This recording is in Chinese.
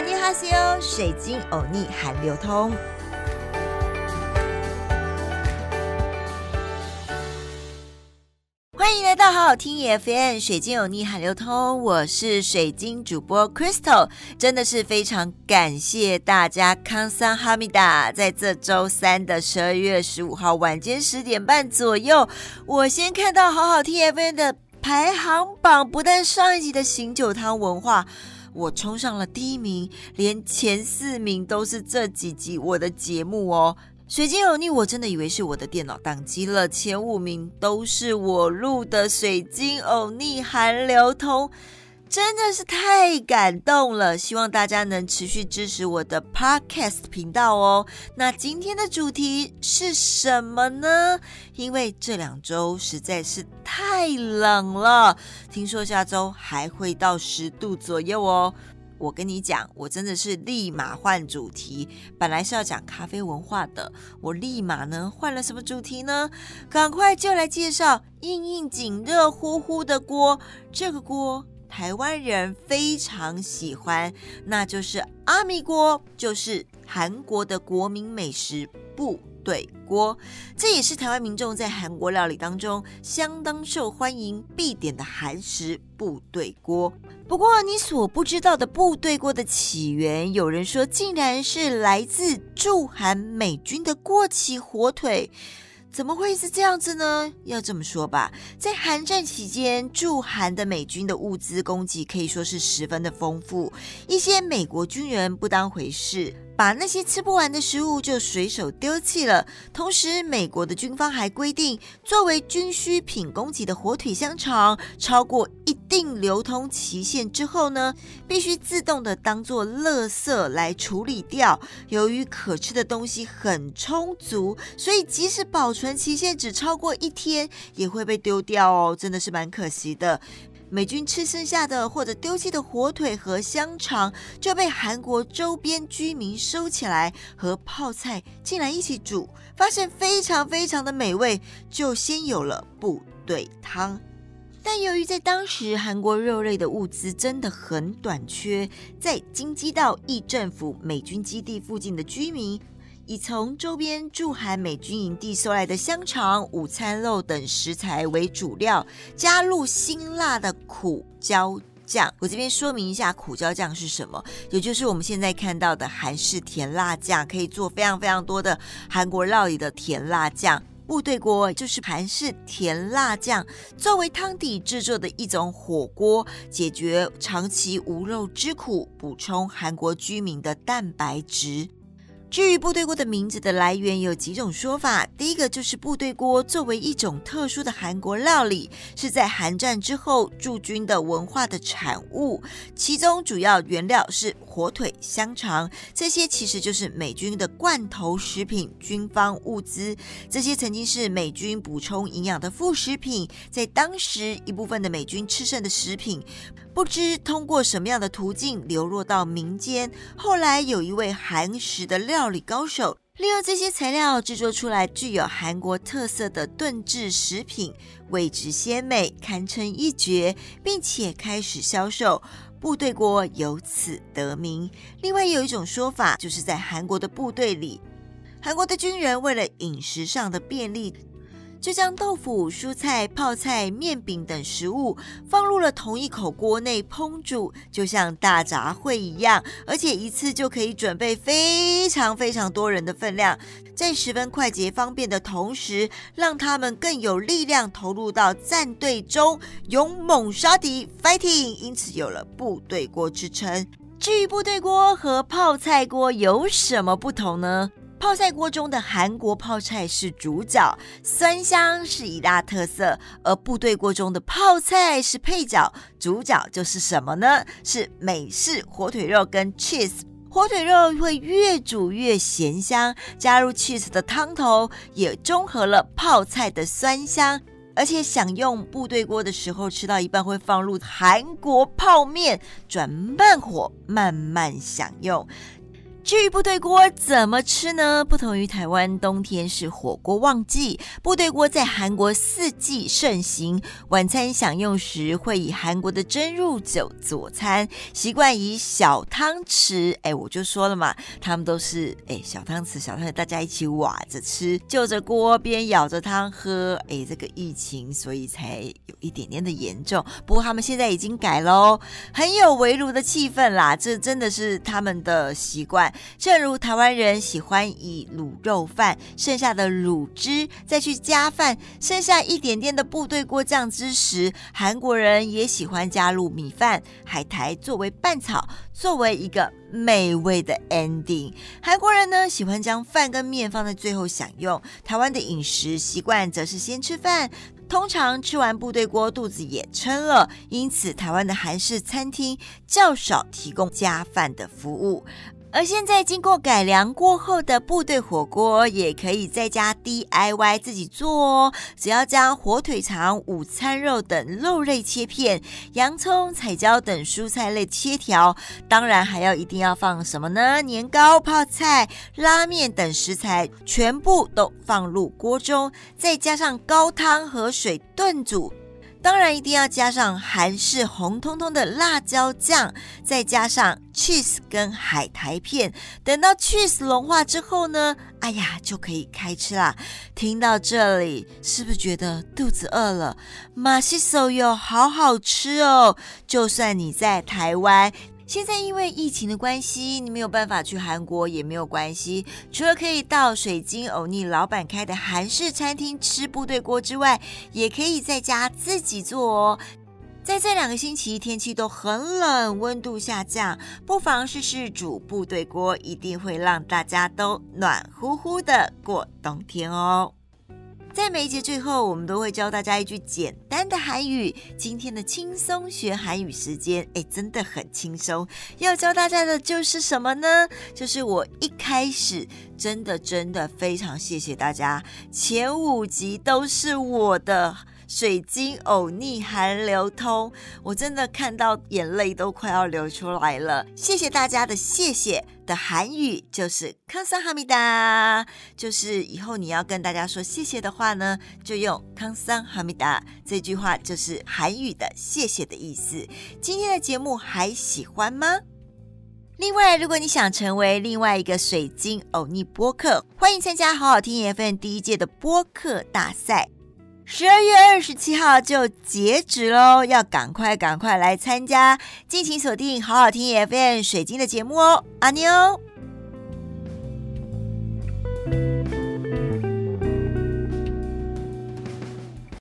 阿尼哈西欧，水晶欧尼韩流通。欢迎来到好好听 EFM 水晶有逆海流通，我是水晶主播 Crystal，真的是非常感谢大家康桑哈密达，在这周三的十二月十五号晚间十点半左右，我先看到好好听 FM 的排行榜，不但上一集的醒酒汤文化，我冲上了第一名，连前四名都是这几集我的节目哦。水晶偶逆，我真的以为是我的电脑宕机了。前五名都是我录的，水晶偶逆韩流通，真的是太感动了。希望大家能持续支持我的 Podcast 频道哦。那今天的主题是什么呢？因为这两周实在是太冷了，听说下周还会到十度左右哦。我跟你讲，我真的是立马换主题。本来是要讲咖啡文化的，我立马呢换了什么主题呢？赶快就来介绍硬硬景热乎乎的锅。这个锅台湾人非常喜欢，那就是阿米锅，就是韩国的国民美食部队锅。这也是台湾民众在韩国料理当中相当受欢迎必点的韩食部队锅。不过，你所不知道的部队锅的起源，有人说竟然是来自驻韩美军的过期火腿。怎么会是这样子呢？要这么说吧，在韩战期间，驻韩的美军的物资供给可以说是十分的丰富。一些美国军人不当回事，把那些吃不完的食物就随手丢弃了。同时，美国的军方还规定，作为军需品供给的火腿香肠，超过一定流通期限之后呢，必须自动的当做垃圾来处理掉。由于可吃的东西很充足，所以即使保存期限只超过一天，也会被丢掉哦，真的是蛮可惜的。美军吃剩下的或者丢弃的火腿和香肠，就被韩国周边居民收起来，和泡菜进来一起煮，发现非常非常的美味，就先有了部队汤。但由于在当时韩国肉类的物资真的很短缺，在京畿道义政府美军基地附近的居民。以从周边驻韩美军营地收来的香肠、午餐肉等食材为主料，加入辛辣的苦椒酱。我这边说明一下，苦椒酱是什么，也就是我们现在看到的韩式甜辣酱，可以做非常非常多的韩国料理的甜辣酱。部队锅就是韩式甜辣酱作为汤底制作的一种火锅，解决长期无肉之苦，补充韩国居民的蛋白质。至于部队锅的名字的来源有几种说法。第一个就是部队锅作为一种特殊的韩国料理，是在韩战之后驻军的文化的产物，其中主要原料是火腿、香肠，这些其实就是美军的罐头食品、军方物资。这些曾经是美军补充营养的副食品，在当时一部分的美军吃剩的食品。不知通过什么样的途径流落到民间，后来有一位韩食的料理高手，利用这些材料制作出来具有韩国特色的炖制食品，味质鲜美，堪称一绝，并且开始销售，部队锅由此得名。另外有一种说法，就是在韩国的部队里，韩国的军人为了饮食上的便利。就将豆腐、蔬菜、泡菜、面饼等食物放入了同一口锅内烹煮，就像大杂烩一样，而且一次就可以准备非常非常多人的分量，在十分快捷方便的同时，让他们更有力量投入到战队中，勇猛杀敌，fighting，因此有了部队锅之称。至于部队锅和泡菜锅有什么不同呢？泡菜锅中的韩国泡菜是主角，酸香是一大特色；而部队锅中的泡菜是配角，主角就是什么呢？是美式火腿肉跟 cheese。火腿肉会越煮越咸香，加入 cheese 的汤头也中和了泡菜的酸香。而且享用部队锅的时候，吃到一半会放入韩国泡面，转慢火慢慢享用。至于部队锅怎么吃呢？不同于台湾，冬天是火锅旺季，部队锅在韩国四季盛行。晚餐享用时会以韩国的蒸入酒佐餐，习惯以小汤匙。哎，我就说了嘛，他们都是哎小汤匙，小汤匙大家一起挖着吃，就着锅边舀着汤喝。哎，这个疫情所以才有一点点的严重，不过他们现在已经改喽，很有围炉的气氛啦。这真的是他们的习惯。正如台湾人喜欢以卤肉饭剩下的卤汁再去加饭，剩下一点点的部队锅酱汁时，韩国人也喜欢加入米饭、海苔作为拌炒，作为一个美味的 ending。韩国人呢喜欢将饭跟面放在最后享用，台湾的饮食习惯则是先吃饭，通常吃完部队锅肚子也撑了，因此台湾的韩式餐厅较少提供加饭的服务。而现在经过改良过后的部队火锅，也可以在家 DIY 自己做哦。只要将火腿肠、午餐肉等肉类切片，洋葱、彩椒等蔬菜类切条，当然还要一定要放什么呢？年糕、泡菜、拉面等食材，全部都放入锅中，再加上高汤和水炖煮。当然一定要加上韩式红彤彤的辣椒酱，再加上 cheese 跟海苔片。等到 cheese 融化之后呢，哎呀，就可以开吃啦。听到这里，是不是觉得肚子饿了？马西手哟，好好吃哦！就算你在台湾。现在因为疫情的关系，你没有办法去韩国也没有关系。除了可以到水晶欧尼老板开的韩式餐厅吃部队锅之外，也可以在家自己做哦。在这两个星期天气都很冷，温度下降，不妨试试煮部队锅，一定会让大家都暖乎乎的过冬天哦。在每一节最后，我们都会教大家一句简单的韩语。今天的轻松学韩语时间，哎，真的很轻松。要教大家的就是什么呢？就是我一开始真的真的非常谢谢大家，前五集都是我的。水晶偶逆韩流通，我真的看到眼泪都快要流出来了。谢谢大家的谢谢的韩语就是康桑哈密达，就是以后你要跟大家说谢谢的话呢，就用康桑哈密达这句话，就是韩语的谢谢的意思。今天的节目还喜欢吗？另外，如果你想成为另外一个水晶偶逆播客，欢迎参加好好听 F N 第一届的播客大赛。十二月二十七号就截止喽，要赶快赶快来参加！敬请锁定好好听 FM 水晶的节目哦，阿妞。